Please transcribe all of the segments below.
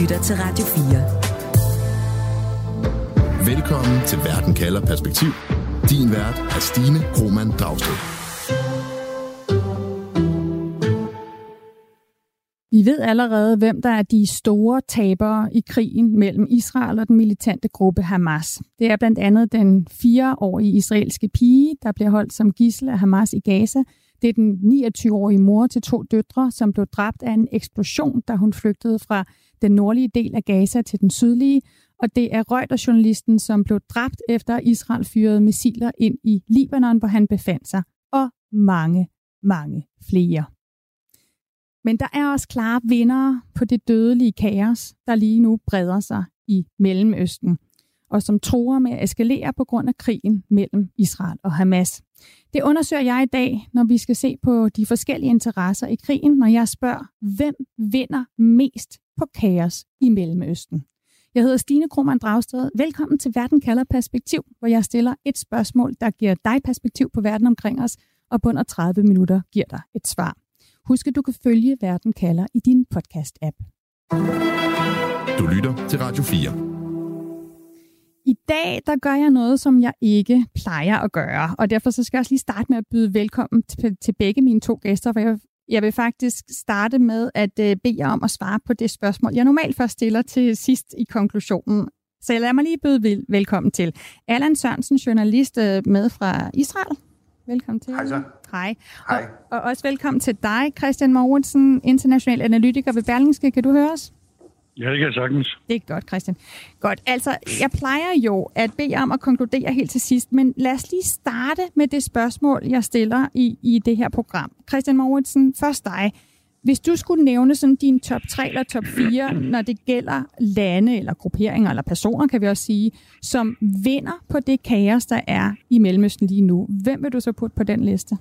lytter til Radio 4. Velkommen til Verden kalder perspektiv. Din vært er Stine Roman Dragsted. Vi ved allerede, hvem der er de store tabere i krigen mellem Israel og den militante gruppe Hamas. Det er blandt andet den fireårige israelske pige, der bliver holdt som gissel af Hamas i Gaza. Det er den 29-årige mor til to døtre, som blev dræbt af en eksplosion, da hun flygtede fra den nordlige del af Gaza til den sydlige. Og det er Reuters-journalisten, som blev dræbt efter Israel fyrede missiler ind i Libanon, hvor han befandt sig. Og mange, mange flere. Men der er også klare vinder på det dødelige kaos, der lige nu breder sig i Mellemøsten, og som tror med at eskalere på grund af krigen mellem Israel og Hamas. Det undersøger jeg i dag, når vi skal se på de forskellige interesser i krigen, når jeg spørger, hvem vinder mest på kaos i Mellemøsten? Jeg hedder Stine Krohmann Dragsted. Velkommen til Verden kalder perspektiv, hvor jeg stiller et spørgsmål, der giver dig perspektiv på verden omkring os, og på under 30 minutter giver dig et svar. Husk, at du kan følge Verden kalder i din podcast-app. Du lytter til Radio 4. I dag der gør jeg noget, som jeg ikke plejer at gøre, og derfor så skal jeg også lige starte med at byde velkommen til, til begge mine to gæster, for jeg, jeg vil faktisk starte med at uh, bede jer om at svare på det spørgsmål, jeg normalt først stiller til sidst i konklusionen. Så jeg lader mig lige byde vel, velkommen til Allan Sørensen, journalist uh, med fra Israel. Velkommen til. Hej så. Hej. Hej. Og, og også velkommen til dig, Christian Mogensen, international analytiker ved Berlingske. Kan du høre os? Ja, det kan jeg sagtens. Det er godt, Christian. Godt. Altså, jeg plejer jo at bede om at konkludere helt til sidst, men lad os lige starte med det spørgsmål, jeg stiller i, i det her program. Christian Mogensen, først dig. Hvis du skulle nævne sådan din top 3 eller top 4, når det gælder lande eller grupperinger eller personer, kan vi også sige, som vinder på det kaos, der er i Mellemøsten lige nu, hvem vil du så putte på den liste?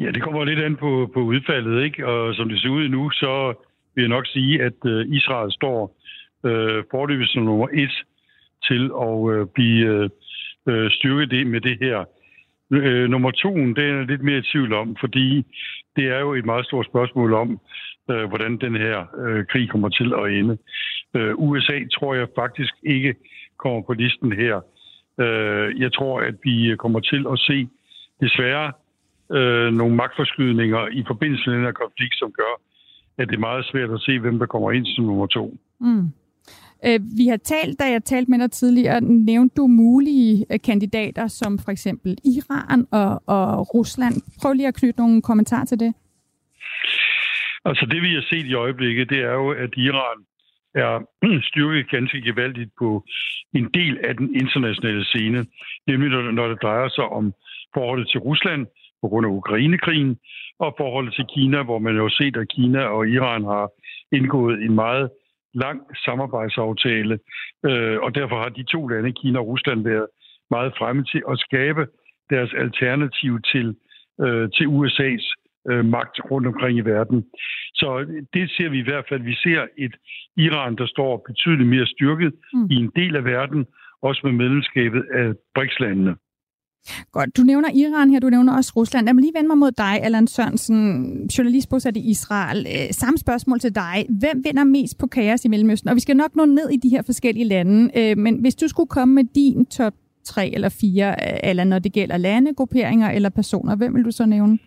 Ja, det kommer lidt an på, på udfaldet, ikke? Og som det ser ud nu, så vil jeg nok sige, at øh, Israel står øh, forløbet som nummer et til at øh, blive øh, øh styrket det med det her. Øh, nummer to, det er jeg lidt mere i tvivl om, fordi det er jo et meget stort spørgsmål om, øh, hvordan den her øh, krig kommer til at ende. Øh, USA tror jeg faktisk ikke kommer på listen her. Øh, jeg tror, at vi øh, kommer til at se desværre øh, nogle magtforskydninger i forbindelse med den her konflikt, som gør, at det er meget svært at se, hvem der kommer ind som nummer to. Mm. Øh, vi har talt, da jeg talte med dig tidligere, nævnte du mulige øh, kandidater som for eksempel Iran og, og Rusland. Prøv lige at knytte nogle kommentarer til det. Altså det, vi har set i øjeblikket, det er jo, at Iran er styrket ganske gevaldigt på en del af den internationale scene. Nemlig når det drejer sig om forholdet til Rusland, på grund af Ukrainekrigen, og forholdet til Kina, hvor man jo har set, at Kina og Iran har indgået en meget lang samarbejdsaftale, øh, og derfor har de to lande, Kina og Rusland, været meget fremme til at skabe deres alternativ til, øh, til USA's øh, magt rundt omkring i verden. Så det ser vi i hvert fald. Vi ser et Iran, der står betydeligt mere styrket mm. i en del af verden, også med medlemskabet af BRICS-landene. Godt. Du nævner Iran her, du nævner også Rusland. Lad mig lige vende mig mod dig, Allan Sørensen, journalist bosat i Israel. Øh, samme spørgsmål til dig. Hvem vinder mest på kaos i Mellemøsten? Og vi skal nok nå ned i de her forskellige lande, øh, men hvis du skulle komme med din top 3 eller 4, eller øh, når det gælder lande, grupperinger eller personer, hvem vil du så nævne?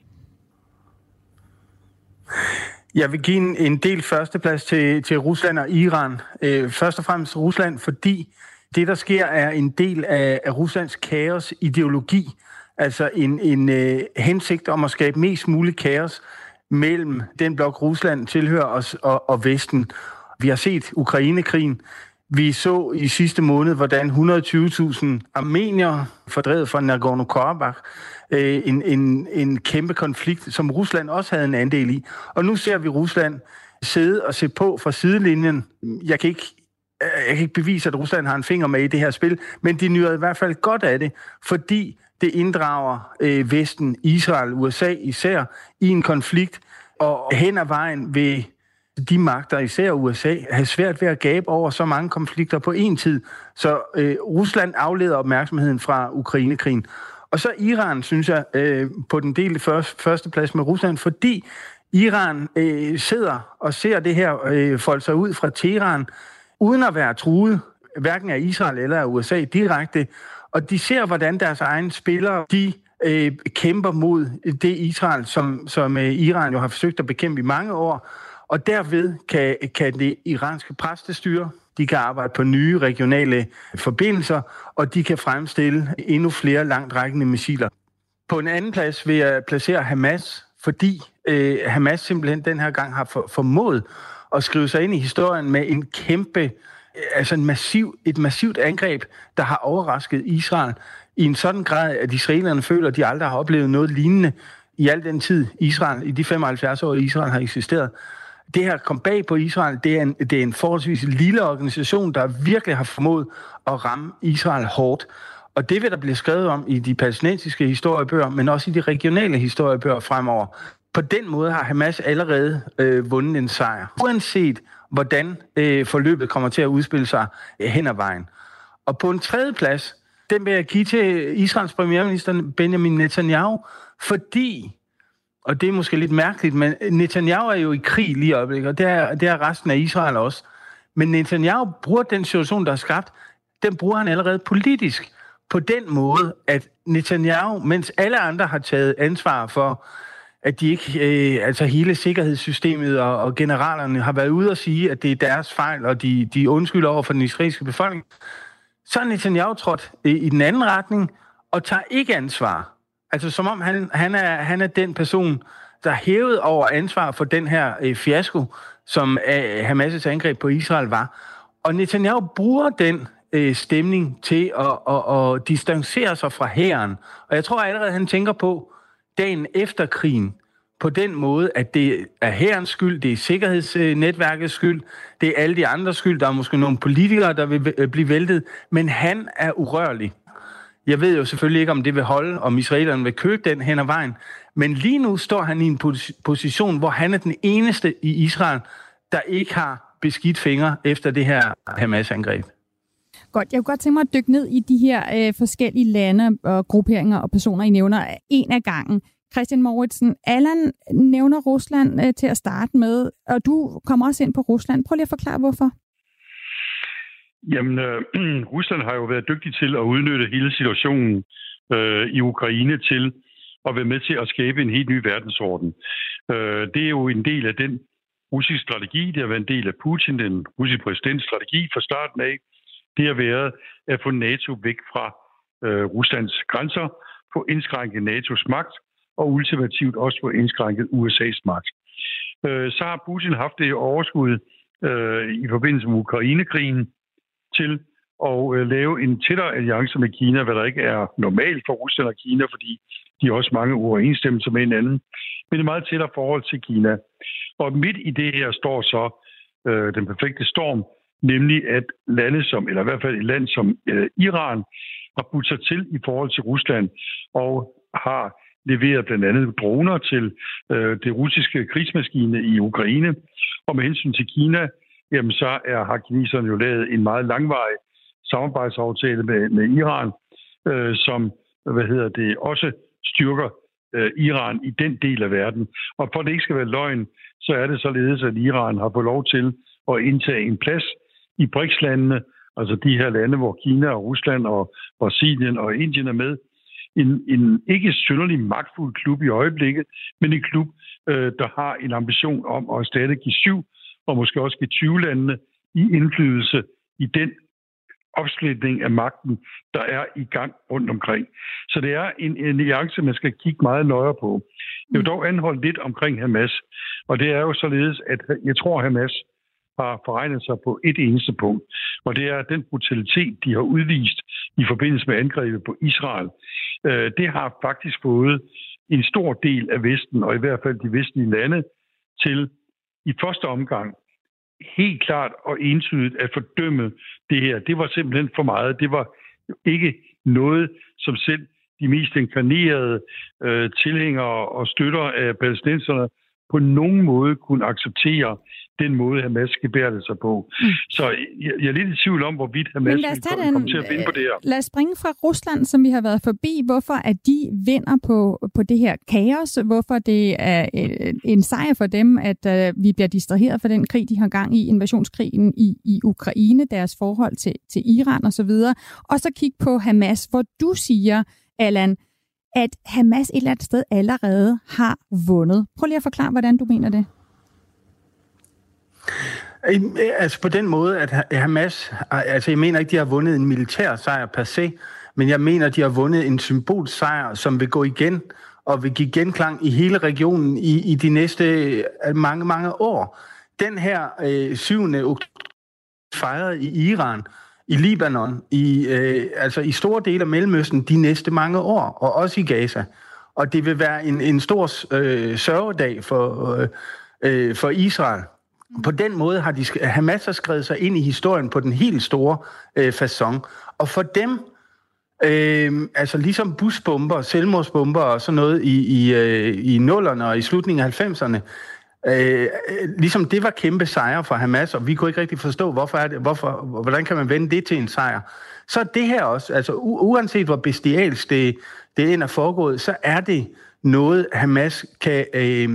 Jeg vil give en, en del førsteplads til, til Rusland og Iran. Øh, først og fremmest Rusland, fordi det, der sker, er en del af, af Ruslands kaos-ideologi, altså en, en øh, hensigt om at skabe mest mulig kaos mellem den blok, Rusland tilhører os og, og Vesten. Vi har set Ukrainekrigen. Vi så i sidste måned, hvordan 120.000 armenier fordrevet fra Nagorno-Karabakh, øh, en, en, en kæmpe konflikt, som Rusland også havde en andel i. Og nu ser vi Rusland sidde og se på fra sidelinjen. Jeg kan ikke Øh, jeg kan ikke bevise, at Rusland har en finger med i det her spil, men de nyder i hvert fald godt af det, fordi det inddrager øh, Vesten, Israel, USA især, i en konflikt, og hen ad vejen vil de magter, især USA, have svært ved at gabe over så mange konflikter på en tid. Så øh, Rusland afleder opmærksomheden fra Ukrainekrigen. Og så Iran, synes jeg, øh, på den del første, første plads med Rusland, fordi Iran øh, sidder og ser det her øh, folde sig ud fra Teheran, uden at være truet, hverken af Israel eller af USA direkte, og de ser, hvordan deres egne spillere, de øh, kæmper mod det Israel, som, som øh, Iran jo har forsøgt at bekæmpe i mange år, og derved kan, kan det iranske præstestyre, de kan arbejde på nye regionale forbindelser, og de kan fremstille endnu flere langtrækkende missiler. På en anden plads vil jeg placere Hamas, fordi øh, Hamas simpelthen den her gang har for, formået at skrive sig ind i historien med en kæmpe, altså en massiv, et massivt angreb, der har overrasket Israel i en sådan grad, at israelerne føler, at de aldrig har oplevet noget lignende i al den tid Israel, i de 75 år, Israel har eksisteret. Det her kom bag på Israel, det er, en, det er en forholdsvis lille organisation, der virkelig har formået at ramme Israel hårdt. Og det vil der blive skrevet om i de palæstinensiske historiebøger, men også i de regionale historiebøger fremover. På den måde har Hamas allerede øh, vundet en sejr, uanset hvordan øh, forløbet kommer til at udspille sig øh, hen ad vejen. Og på en tredje plads, den vil jeg give til Israels premierminister Benjamin Netanyahu, fordi, og det er måske lidt mærkeligt, men Netanyahu er jo i krig lige i øjeblikket, og det er, det er resten af Israel også. Men Netanyahu bruger den situation, der er skabt, den bruger han allerede politisk på den måde, at Netanyahu, mens alle andre har taget ansvar for, at de ikke, øh, altså hele sikkerhedssystemet og, og generalerne har været ude og sige, at det er deres fejl, og de, de undskylder over for den israelske befolkning, så er Netanyahu trådt i, i den anden retning og tager ikke ansvar. Altså som om han, han, er, han er den person, der er hævet over ansvar for den her øh, fiasko, som øh, Hamas' angreb på Israel var. Og Netanyahu bruger den øh, stemning til at, at, at distancere sig fra hæren. Og jeg tror allerede, han tænker på dagen efter krigen, på den måde, at det er herrens skyld, det er sikkerhedsnetværkets skyld, det er alle de andre skyld, der er måske nogle politikere, der vil øh, blive væltet, men han er urørlig. Jeg ved jo selvfølgelig ikke, om det vil holde, om israelerne vil købe den hen ad vejen, men lige nu står han i en position, hvor han er den eneste i Israel, der ikke har beskidt fingre efter det her Hamas-angreb. Godt, jeg kunne godt tænke mig at dykke ned i de her øh, forskellige lande og grupperinger og personer, I nævner en af gangen. Christian Mauritsen, Allan nævner Rusland øh, til at starte med, og du kommer også ind på Rusland. Prøv lige at forklare, hvorfor. Jamen, øh, Rusland har jo været dygtig til at udnytte hele situationen øh, i Ukraine til at være med til at skabe en helt ny verdensorden. Øh, det er jo en del af den russiske strategi, det har været en del af Putin, den russiske præsidents strategi fra starten af. Det har været at få NATO væk fra øh, Ruslands grænser, få indskrænket NATO's magt og ultimativt også få indskrænket USA's magt. Øh, så har Putin haft det overskud øh, i forbindelse med Ukrainekrigen til at øh, lave en tættere alliance med Kina, hvad der ikke er normalt for Rusland og Kina, fordi de har også mange uoverensstemmelser med hinanden, men et meget tættere forhold til Kina. Og midt i det her står så øh, den perfekte storm, nemlig at lande som, eller i hvert fald et land som øh, Iran, har budt sig til i forhold til Rusland og har leveret blandt andet droner til øh, det russiske krigsmaskine i Ukraine. Og med hensyn til Kina, jamen så er, har kineserne jo lavet en meget langvarig samarbejdsaftale med, med Iran, øh, som hvad hedder det, også styrker øh, Iran i den del af verden. Og for at det ikke skal være løgn, så er det således, at Iran har fået lov til at indtage en plads i BRICS-landene, altså de her lande, hvor Kina og Rusland og Brasilien og Indien er med, en, en ikke synderlig magtfuld klub i øjeblikket, men en klub, øh, der har en ambition om at erstatte G7 og måske også give 20 landene i indflydelse i den opsplitning af magten, der er i gang rundt omkring. Så det er en, en alliance, man skal kigge meget nøjere på. Jeg vil dog anholde lidt omkring Hamas, og det er jo således, at jeg tror, Hamas har forregnet sig på et eneste punkt, og det er den brutalitet, de har udvist i forbindelse med angrebet på Israel. Øh, det har faktisk fået en stor del af Vesten, og i hvert fald de vestlige lande, til i første omgang helt klart og entydigt at fordømme det her. Det var simpelthen for meget. Det var ikke noget, som selv de mest inkarnerede øh, tilhængere og støtter af palæstinenserne på nogen måde kunne acceptere den måde, Hamas gebærede sig på. Mm. Så jeg, jeg er lidt i tvivl om, hvorvidt Hamas vil komme, komme til at vinde på det her. Lad os springe fra Rusland, som vi har været forbi. Hvorfor at de vinder på, på det her kaos? Hvorfor det er øh, en sejr for dem, at uh, vi bliver distraheret for den krig, de har gang i, invasionskrigen i, i Ukraine, deres forhold til, til Iran osv. Og, og så kig på Hamas, hvor du siger, Allan, at Hamas et eller andet sted allerede har vundet. Prøv lige at forklare, hvordan du mener det. Altså på den måde, at Hamas, altså jeg mener ikke, de har vundet en militær sejr per se, men jeg mener, de har vundet en symbolsejr, som vil gå igen og vil give genklang i hele regionen i, i de næste øh, mange, mange år. Den her øh, 7. oktober fejret i Iran, i Libanon, i, øh, altså i store dele af Mellemøsten de næste mange år, og også i Gaza. Og det vil være en, en stor øh, sørgedag for, øh, øh for Israel. På den måde har de, Hamas har skrevet sig ind i historien på den helt store øh, façon. Og for dem, øh, altså ligesom busbomber, selvmordsbomber og sådan noget i, i, øh, i nullerne og i slutningen af 90'erne, øh, ligesom det var kæmpe sejre for Hamas, og vi kunne ikke rigtig forstå, hvorfor er det, hvorfor, hvordan kan man vende det til en sejr. Så det her også, altså u- uanset hvor bestialsk det, det end er foregået, så er det noget, Hamas kan, øh,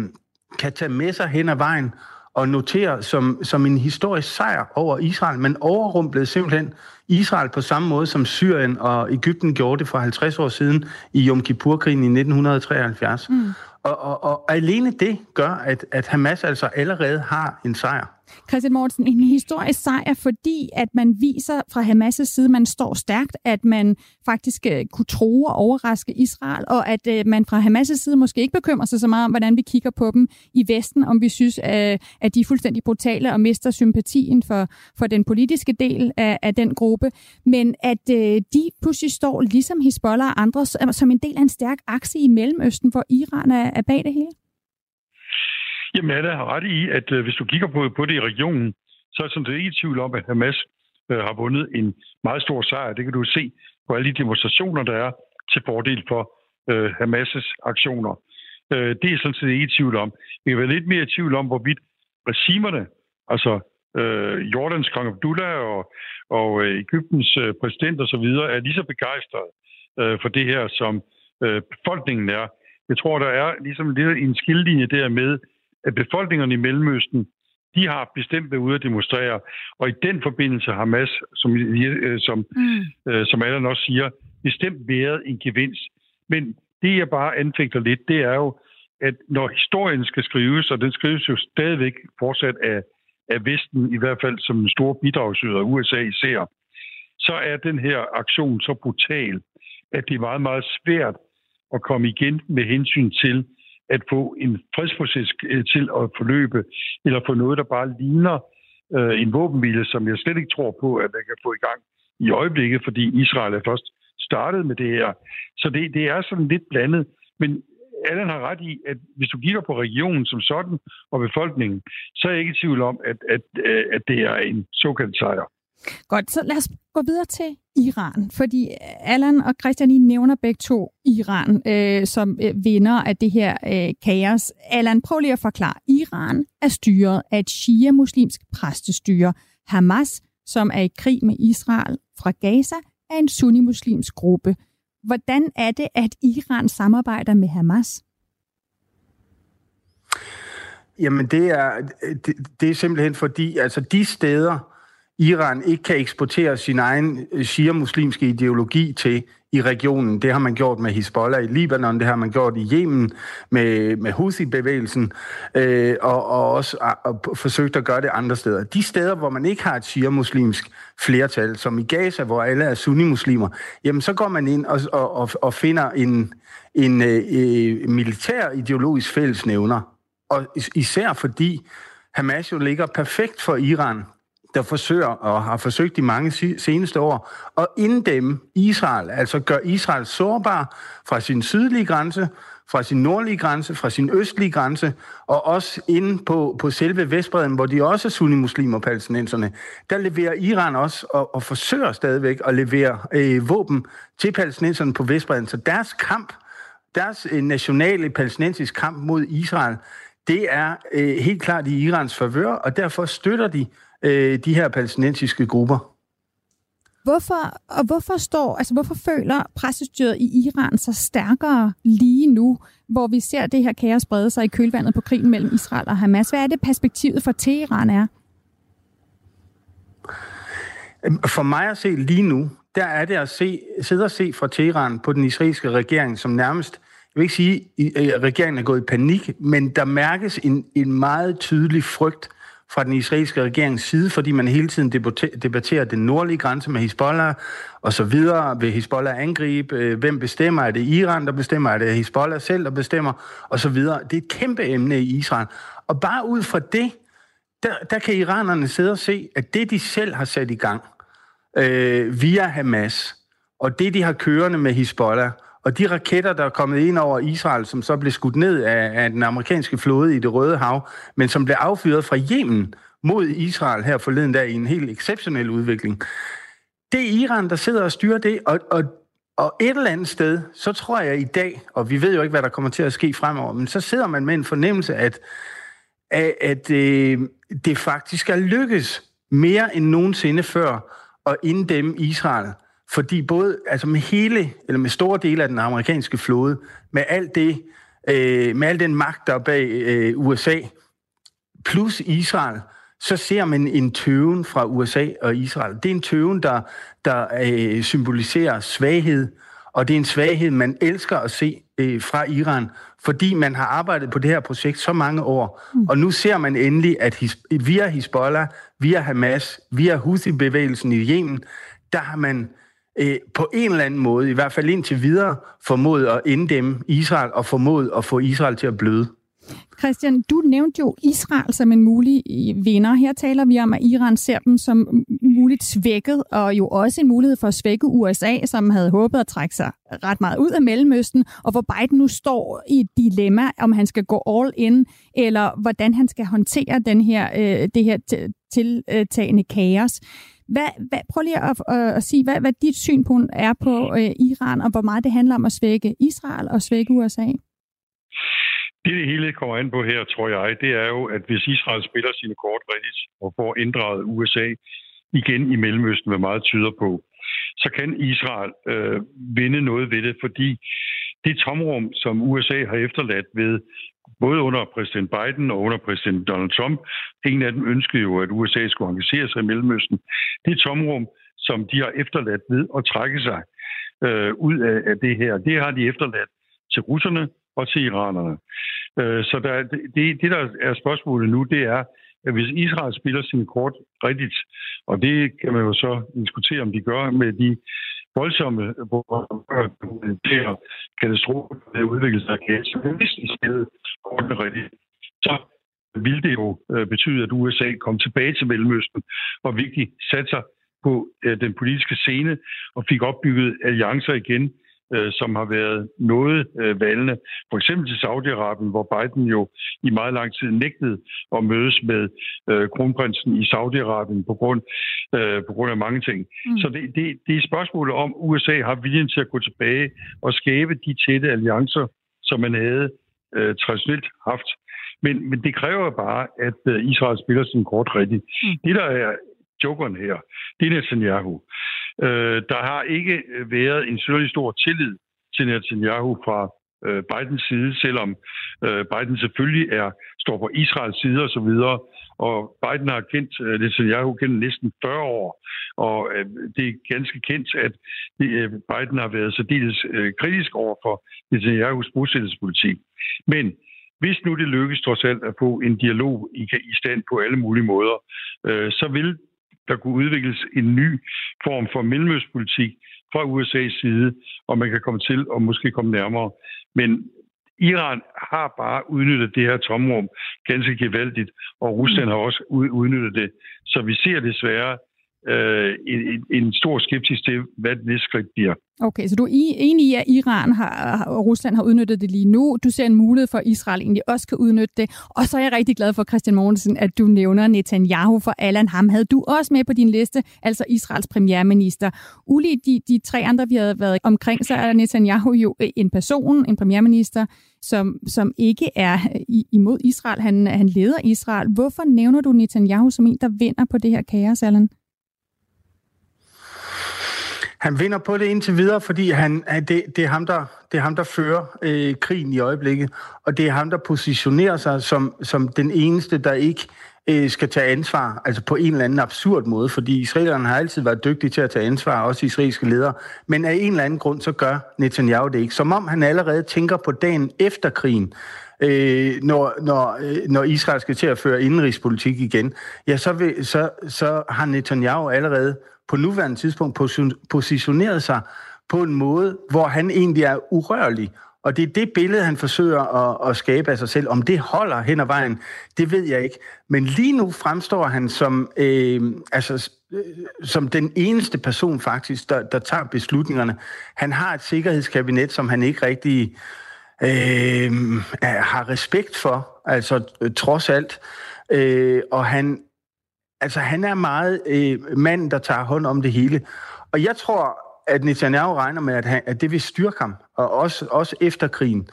kan tage med sig hen ad vejen, og notere som, som en historisk sejr over Israel. Man overrumplede simpelthen Israel på samme måde, som Syrien og Ægypten gjorde det for 50 år siden i Yom Kippur-krigen i 1973. Mm. Og, og, og alene det gør, at, at Hamas altså allerede har en sejr. Christian Mortensen, en historisk sejr, fordi at man viser fra Hamas' side, man står stærkt, at man faktisk øh, kunne tro og overraske Israel, og at øh, man fra Hamas' side måske ikke bekymrer sig så meget om, hvordan vi kigger på dem i Vesten, om vi synes, øh, at de er fuldstændig brutale og mister sympatien for, for den politiske del af, af den gruppe, men at de pludselig står ligesom Hezbollah og andre som en del af en stærk akse i Mellemøsten, hvor Iran er, er bag det hele? Jamen, jeg har ret i, at øh, hvis du kigger på, på det i regionen, så er det sådan set ikke i tvivl om, at Hamas øh, har vundet en meget stor sejr. Det kan du se på alle de demonstrationer, der er til fordel for øh, Hamas' aktioner. Øh, det er sådan set ikke i tvivl om. Vi kan være lidt mere i tvivl om, hvorvidt regimerne, altså øh, Jordans kong Abdullah og, og øh, Ægyptens øh, præsident osv., er lige så begejstrede øh, for det her, som øh, befolkningen er. Jeg tror, der er ligesom lidt en skillelinje der med, at befolkningerne i Mellemøsten, de har bestemt været ude at demonstrere. Og i den forbindelse har Hamas, som, øh, som, mm. øh, som Allan også siger, bestemt været en gevinst. Men det, jeg bare anfægter lidt, det er jo, at når historien skal skrives, og den skrives jo stadigvæk fortsat af, af Vesten, i hvert fald som en stor bidragsyder, USA især, så er den her aktion så brutal, at det er meget, meget svært at komme igen med hensyn til, at få en fredsproces øh, til at forløbe, eller få noget, der bare ligner øh, en våbenhvile, som jeg slet ikke tror på, at man kan få i gang i øjeblikket, fordi Israel er først startet med det her. Så det, det er sådan lidt blandet. Men Allan har ret i, at hvis du kigger på regionen som sådan og befolkningen, så er jeg ikke i tvivl om, at, at, øh, at det er en såkaldt sejr. Godt, så lad os gå videre til Iran, fordi Allan og Christian, I nævner begge to Iran øh, som øh, vinder af det her øh, kaos. Allan, prøv lige at forklare. Iran er styret af et shia-muslimsk præstestyre. Hamas, som er i krig med Israel fra Gaza, er en sunni-muslimsk gruppe. Hvordan er det, at Iran samarbejder med Hamas? Jamen, det er, det, det er simpelthen fordi, altså de steder, Iran ikke kan eksportere sin egen øh, shia-muslimske ideologi til i regionen. Det har man gjort med Hezbollah i Libanon, det har man gjort i Yemen med, med Houthi-bevægelsen, øh, og, og også og, forsøgt at gøre det andre steder. De steder, hvor man ikke har et shia-muslimsk flertal, som i Gaza, hvor alle er sunni-muslimer, jamen så går man ind og, og, og finder en, en øh, øh militær ideologisk fællesnævner. Og især fordi Hamas jo ligger perfekt for Iran der forsøger og har forsøgt de mange seneste år at inddæmme Israel, altså gør Israel sårbar fra sin sydlige grænse, fra sin nordlige grænse, fra sin østlige grænse, og også inde på, på selve Vestbreden, hvor de også er sunnimuslimer, palæstinenserne. Der leverer Iran også, og, og forsøger stadigvæk at levere øh, våben til palæstinenserne på Vestbreden. Så deres kamp, deres øh, nationale palæstinensiske kamp mod Israel, det er øh, helt klart i Irans favør, og derfor støtter de øh, de her palæstinensiske grupper. Hvorfor, og hvorfor står, altså hvorfor føler pressestyret i Iran sig stærkere lige nu, hvor vi ser det her kaos brede sig i kølvandet på krigen mellem Israel og Hamas? Hvad er det perspektivet for Teheran er? Øhm, for mig at se lige nu, der er det at se, sidde og se fra Teheran på den israelske regering, som nærmest, jeg vil ikke sige, at regeringen er gået i panik, men der mærkes en, en meget tydelig frygt fra den israelske regerings side, fordi man hele tiden debatterer den nordlige grænse med Hezbollah og så videre. Vil Hezbollah angribe? Øh, hvem bestemmer? Er det Iran, der bestemmer? Er det Hezbollah selv, der bestemmer? Og så videre. Det er et kæmpe emne i Israel. Og bare ud fra det, der, der kan iranerne sidde og se, at det, de selv har sat i gang øh, via Hamas, og det, de har kørende med Hezbollah, og de raketter, der er kommet ind over Israel, som så blev skudt ned af, af den amerikanske flåde i det Røde Hav, men som blev affyret fra Yemen mod Israel her forleden dag i en helt exceptionel udvikling. Det er Iran, der sidder og styrer det, og, og, og et eller andet sted, så tror jeg i dag, og vi ved jo ikke, hvad der kommer til at ske fremover, men så sidder man med en fornemmelse, at, at, at øh, det faktisk er lykkes mere end nogensinde før at inddæmme Israel fordi både altså med hele, eller med store dele af den amerikanske flåde, med alt det, øh, med al den magt, der er bag øh, USA, plus Israel, så ser man en tøven fra USA og Israel. Det er en tøven, der, der øh, symboliserer svaghed, og det er en svaghed, man elsker at se øh, fra Iran, fordi man har arbejdet på det her projekt så mange år. Mm. Og nu ser man endelig, at his, via Hezbollah, via Hamas, via Houthi-bevægelsen i Yemen, der har man øh, på en eller anden måde, i hvert fald indtil videre, formået at inddæmme Israel og formået at få Israel til at bløde. Christian, du nævnte jo Israel som en mulig øh, vinder. Her taler vi om, at Iran ser dem som muligt svækket, og jo også en mulighed for at svække USA, som havde håbet at trække sig ret meget ud af Mellemøsten, og hvor Biden nu står i et dilemma, om han skal gå all in, eller hvordan han skal håndtere den her, øh, det her tiltagende kaos. Hvad, hvad, prøv lige at, at, at sige, hvad, hvad dit synspunkt er på øh, Iran, og hvor meget det handler om at svække Israel og svække USA? Det, det hele kommer an på her, tror jeg, det er jo, at hvis Israel spiller sine kort rigtigt og får inddraget USA igen i Mellemøsten, hvad meget tyder på, så kan Israel øh, vinde noget ved det, fordi det tomrum, som USA har efterladt ved både under præsident Biden og under præsident Donald Trump. Ingen af dem ønskede jo, at USA skulle engagere sig i Mellemøsten. Det tomrum, som de har efterladt ved at trække sig øh, ud af, af det her. Det har de efterladt til russerne og til iranerne. Øh, så der, det, det, der er spørgsmålet nu, det er, at hvis Israel spiller sin kort rigtigt, og det kan man jo så diskutere, om de gør med de voldsomme katastrofer, der udvikler sig så hvis de spillede kortene rigtigt, så ville det jo øh, betyde, at USA kom tilbage til Mellemøsten og virkelig satte sig på øh, den politiske scene og fik opbygget alliancer igen øh, som har været noget valgende. For eksempel til Saudi-Arabien, hvor Biden jo i meget lang tid nægtede at mødes med kronprinsen i Saudi-Arabien på grund, på grund af mange ting. Mm. Så det, det, det er spørgsmålet om, USA har viljen til at gå tilbage og skabe de tætte alliancer, som man havde øh, traditionelt haft. Men, men det kræver bare, at øh, Israel spiller sin kort rigtigt. Mm. Det, der er jokeren her, det er Netanyahu. Øh, der har ikke været en særlig stor tillid til Netanyahu fra øh, Bidens side, selvom øh, Biden selvfølgelig er står på Israels side osv., og, Biden har kendt øh, Netanyahu gennem næsten 40 år, og øh, det er ganske kendt, at øh, Biden har været særdeles øh, kritisk over for Netanyahus bosættelsespolitik. Men hvis nu det lykkes trods alt at få en dialog i, i stand på alle mulige måder, øh, så vil der kunne udvikles en ny form for mellemøstpolitik fra USA's side, og man kan komme til og måske komme nærmere. Men Iran har bare udnyttet det her tomrum ganske gevaldigt, og Rusland har også udnyttet det. Så vi ser desværre øh, en, en stor skepsis til, hvad det skridt bliver. Okay, så du er enig i, at Iran har, og Rusland har udnyttet det lige nu. Du ser en mulighed for, at Israel egentlig også kan udnytte det. Og så er jeg rigtig glad for, Christian Mogensen, at du nævner Netanyahu, for Alan ham havde du også med på din liste, altså Israels premierminister. Uli de, de tre andre, vi havde været omkring, så er Netanyahu jo en person, en premierminister, som, som ikke er øh, imod Israel. Han, han leder Israel. Hvorfor nævner du Netanyahu som en, der vinder på det her kaos, Allan? Han vinder på det indtil videre, fordi han, det, det, er ham, der, det er ham, der fører øh, krigen i øjeblikket, og det er ham, der positionerer sig som, som den eneste, der ikke øh, skal tage ansvar, altså på en eller anden absurd måde, fordi israelerne har altid været dygtige til at tage ansvar, også israelske ledere, men af en eller anden grund, så gør Netanyahu det ikke. Som om han allerede tænker på dagen efter krigen, øh, når, når, øh, når Israel skal til at føre indenrigspolitik igen, ja, så, vil, så, så har Netanyahu allerede på nuværende tidspunkt positioneret sig på en måde, hvor han egentlig er urørlig. Og det er det billede, han forsøger at, at skabe af sig selv. Om det holder hen ad vejen, det ved jeg ikke. Men lige nu fremstår han som, øh, altså, øh, som den eneste person faktisk, der, der tager beslutningerne. Han har et sikkerhedskabinet, som han ikke rigtig øh, øh, har respekt for, altså trods alt. Øh, og han Altså, han er meget øh, mand, der tager hånd om det hele. Og jeg tror, at Netanyahu regner med, at, han, at det vil styrke ham, og også, også efter krigen.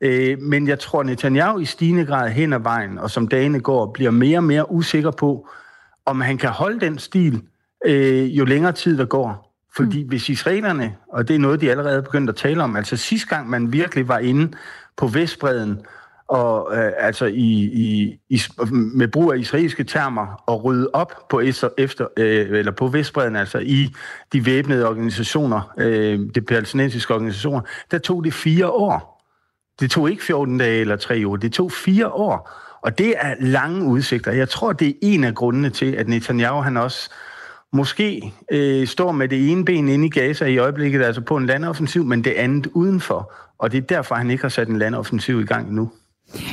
Øh, men jeg tror, at Netanyahu i stigende grad hen ad vejen, og som dagene går, bliver mere og mere usikker på, om han kan holde den stil, øh, jo længere tid der går. Fordi mm. hvis israelerne, og det er noget, de allerede er begyndt at tale om, altså sidste gang man virkelig var inde på Vestbreden og øh, altså i, i, i, med brug af israelske termer og rydde op på efter, efter øh, eller på Vestbreden, altså i de væbnede organisationer, øh, de palæstinensiske organisationer, der tog det fire år. Det tog ikke 14 dage eller tre år, det tog fire år. Og det er lange udsigter. Jeg tror, det er en af grundene til, at Netanyahu han også måske øh, står med det ene ben inde i Gaza i øjeblikket, altså på en landoffensiv, men det andet udenfor. Og det er derfor, han ikke har sat en landoffensiv i gang nu.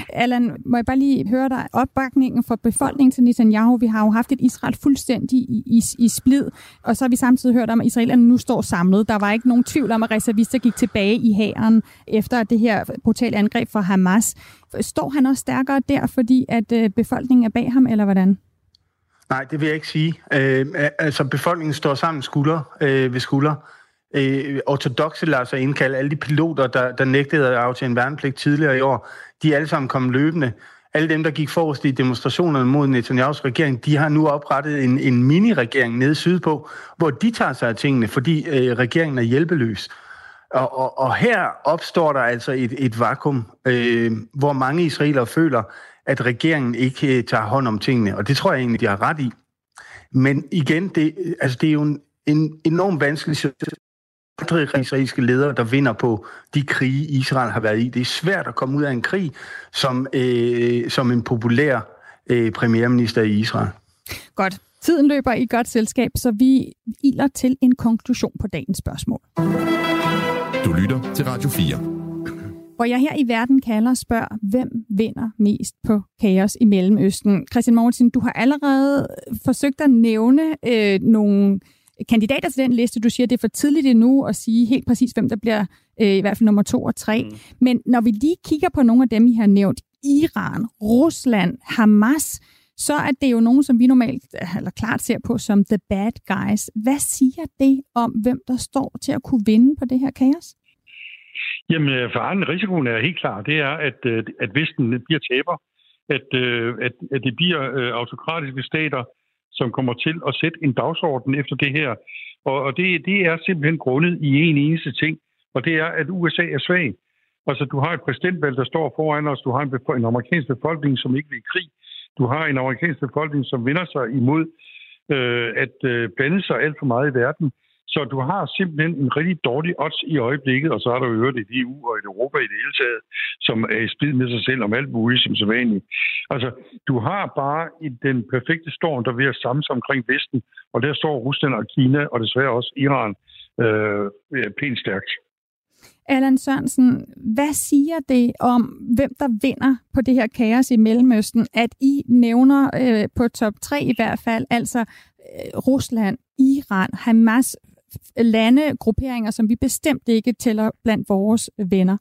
Allan, må jeg bare lige høre dig opbakningen for befolkningen til Netanyahu? Vi har jo haft et Israel fuldstændig i, i, i splid, og så har vi samtidig hørt om, at israelerne nu står samlet. Der var ikke nogen tvivl om, at reservister gik tilbage i hæren efter det her brutale angreb fra Hamas. Står han også stærkere der, fordi at øh, befolkningen er bag ham, eller hvordan? Nej, det vil jeg ikke sige. Øh, altså, befolkningen står sammen skulder øh, ved skulder øh, ortodoxe lader sig indkalde. Alle de piloter, der, der nægtede at aftjene værnepligt tidligere i år, de er alle sammen kommet løbende. Alle dem, der gik forrest i demonstrationerne mod Netanyahu's regering, de har nu oprettet en, en mini-regering nede sydpå, hvor de tager sig af tingene, fordi øh, regeringen er hjælpeløs. Og, og, og her opstår der altså et, et vakuum, øh, hvor mange israelere føler, at regeringen ikke øh, tager hånd om tingene. Og det tror jeg egentlig, de har ret i. Men igen, det, altså det er jo en, en enormt vanskelig situation aldrig israelske ledere, der vinder på de krige, Israel har været i. Det er svært at komme ud af en krig som, øh, som en populær øh, premierminister i Israel. Godt. Tiden løber i godt selskab, så vi iler til en konklusion på dagens spørgsmål. Du lytter til Radio 4. Hvor jeg her i verden kalder spørger, hvem vinder mest på kaos i Mellemøsten? Christian Mortensen, du har allerede forsøgt at nævne øh, nogle kandidater til den liste. Du siger, det er for tidligt endnu at sige helt præcis, hvem der bliver øh, i hvert fald nummer to og tre. Mm. Men når vi lige kigger på nogle af dem, I har nævnt, Iran, Rusland, Hamas, så er det jo nogen, som vi normalt eller klart ser på som the bad guys. Hvad siger det om, hvem der står til at kunne vinde på det her kaos? Jamen, øh, faren, risikoen er helt klar. Det er, at, øh, at Vesten bliver taber. At, øh, at, at det bliver autokratiske stater, som kommer til at sætte en dagsorden efter det her. Og, og det, det er simpelthen grundet i en eneste ting, og det er, at USA er svag. Altså, du har et præsidentvalg, der står foran os. Du har en, en amerikansk befolkning, som ikke vil i krig. Du har en amerikansk befolkning, som vender sig imod øh, at øh, blande sig alt for meget i verden. Så du har simpelthen en rigtig dårlig odds i øjeblikket, og så har du jo hørt et EU og et Europa i det hele taget, som er i spid med sig selv om alt muligt som så vanligt. Altså, du har bare i den perfekte storm, der vil samle sig omkring Vesten, og der står Rusland og Kina, og desværre også Iran, øh, pænt stærkt. Allan Sørensen, hvad siger det om, hvem der vinder på det her kaos i Mellemøsten, at I nævner øh, på top 3 i hvert fald, altså øh, Rusland, Iran, Hamas, lande, grupperinger, som vi bestemt ikke tæller blandt vores venner?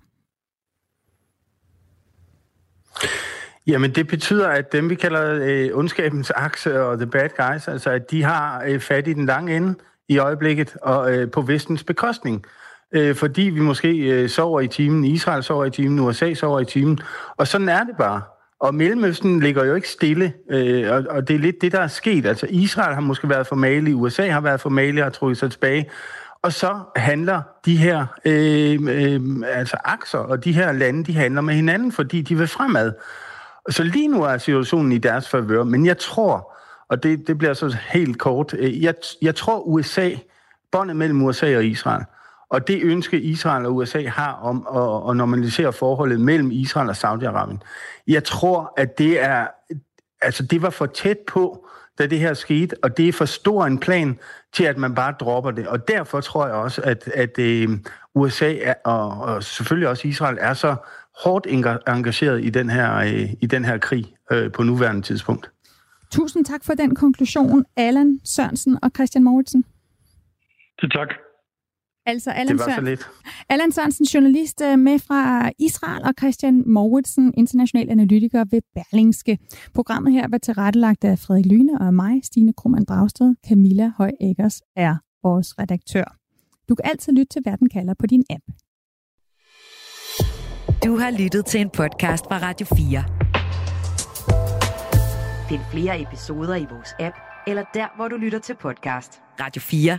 Jamen, det betyder, at dem, vi kalder øh, ondskabens akse og the bad guys, altså at de har øh, fat i den lange ende i øjeblikket og øh, på vestens bekostning. Øh, fordi vi måske øh, sover i timen, Israel sover i timen, USA sover i timen, og sådan er det bare. Og Mellemøsten ligger jo ikke stille, øh, og, og det er lidt det, der er sket. Altså Israel har måske været for USA har været for Mali og trukket sig tilbage. Og så handler de her øh, øh, altså akser og de her lande, de handler med hinanden, fordi de vil fremad. Så lige nu er situationen i deres favør, men jeg tror, og det, det bliver så helt kort, øh, jeg, jeg tror USA, båndet mellem USA og Israel, og det ønske Israel og USA har om at, at normalisere forholdet mellem Israel og Saudi-Arabien, jeg tror, at det er, altså det var for tæt på, da det her skete, og det er for stor en plan til, at man bare dropper det. Og derfor tror jeg også, at, at uh, USA er, og, og selvfølgelig også Israel er så hårdt engageret i den her, uh, i den her krig uh, på nuværende tidspunkt. Tusind tak for den konklusion, Allan Sørensen og Christian Mouritsen. Det tak. Altså Allan, det var så lidt. Allan Sørensen, journalist øh, med fra Israel, og Christian Mouritsen, international analytiker ved Berlingske. Programmet her var tilrettelagt af Frederik Lyne og mig, Stine Krummernd Dragsted. Camilla Høj Eggers er vores redaktør. Du kan altid lytte til Verden kalder på din app. Du har lyttet til en podcast fra Radio 4. Find flere episoder i vores app, eller der, hvor du lytter til podcast. Radio 4.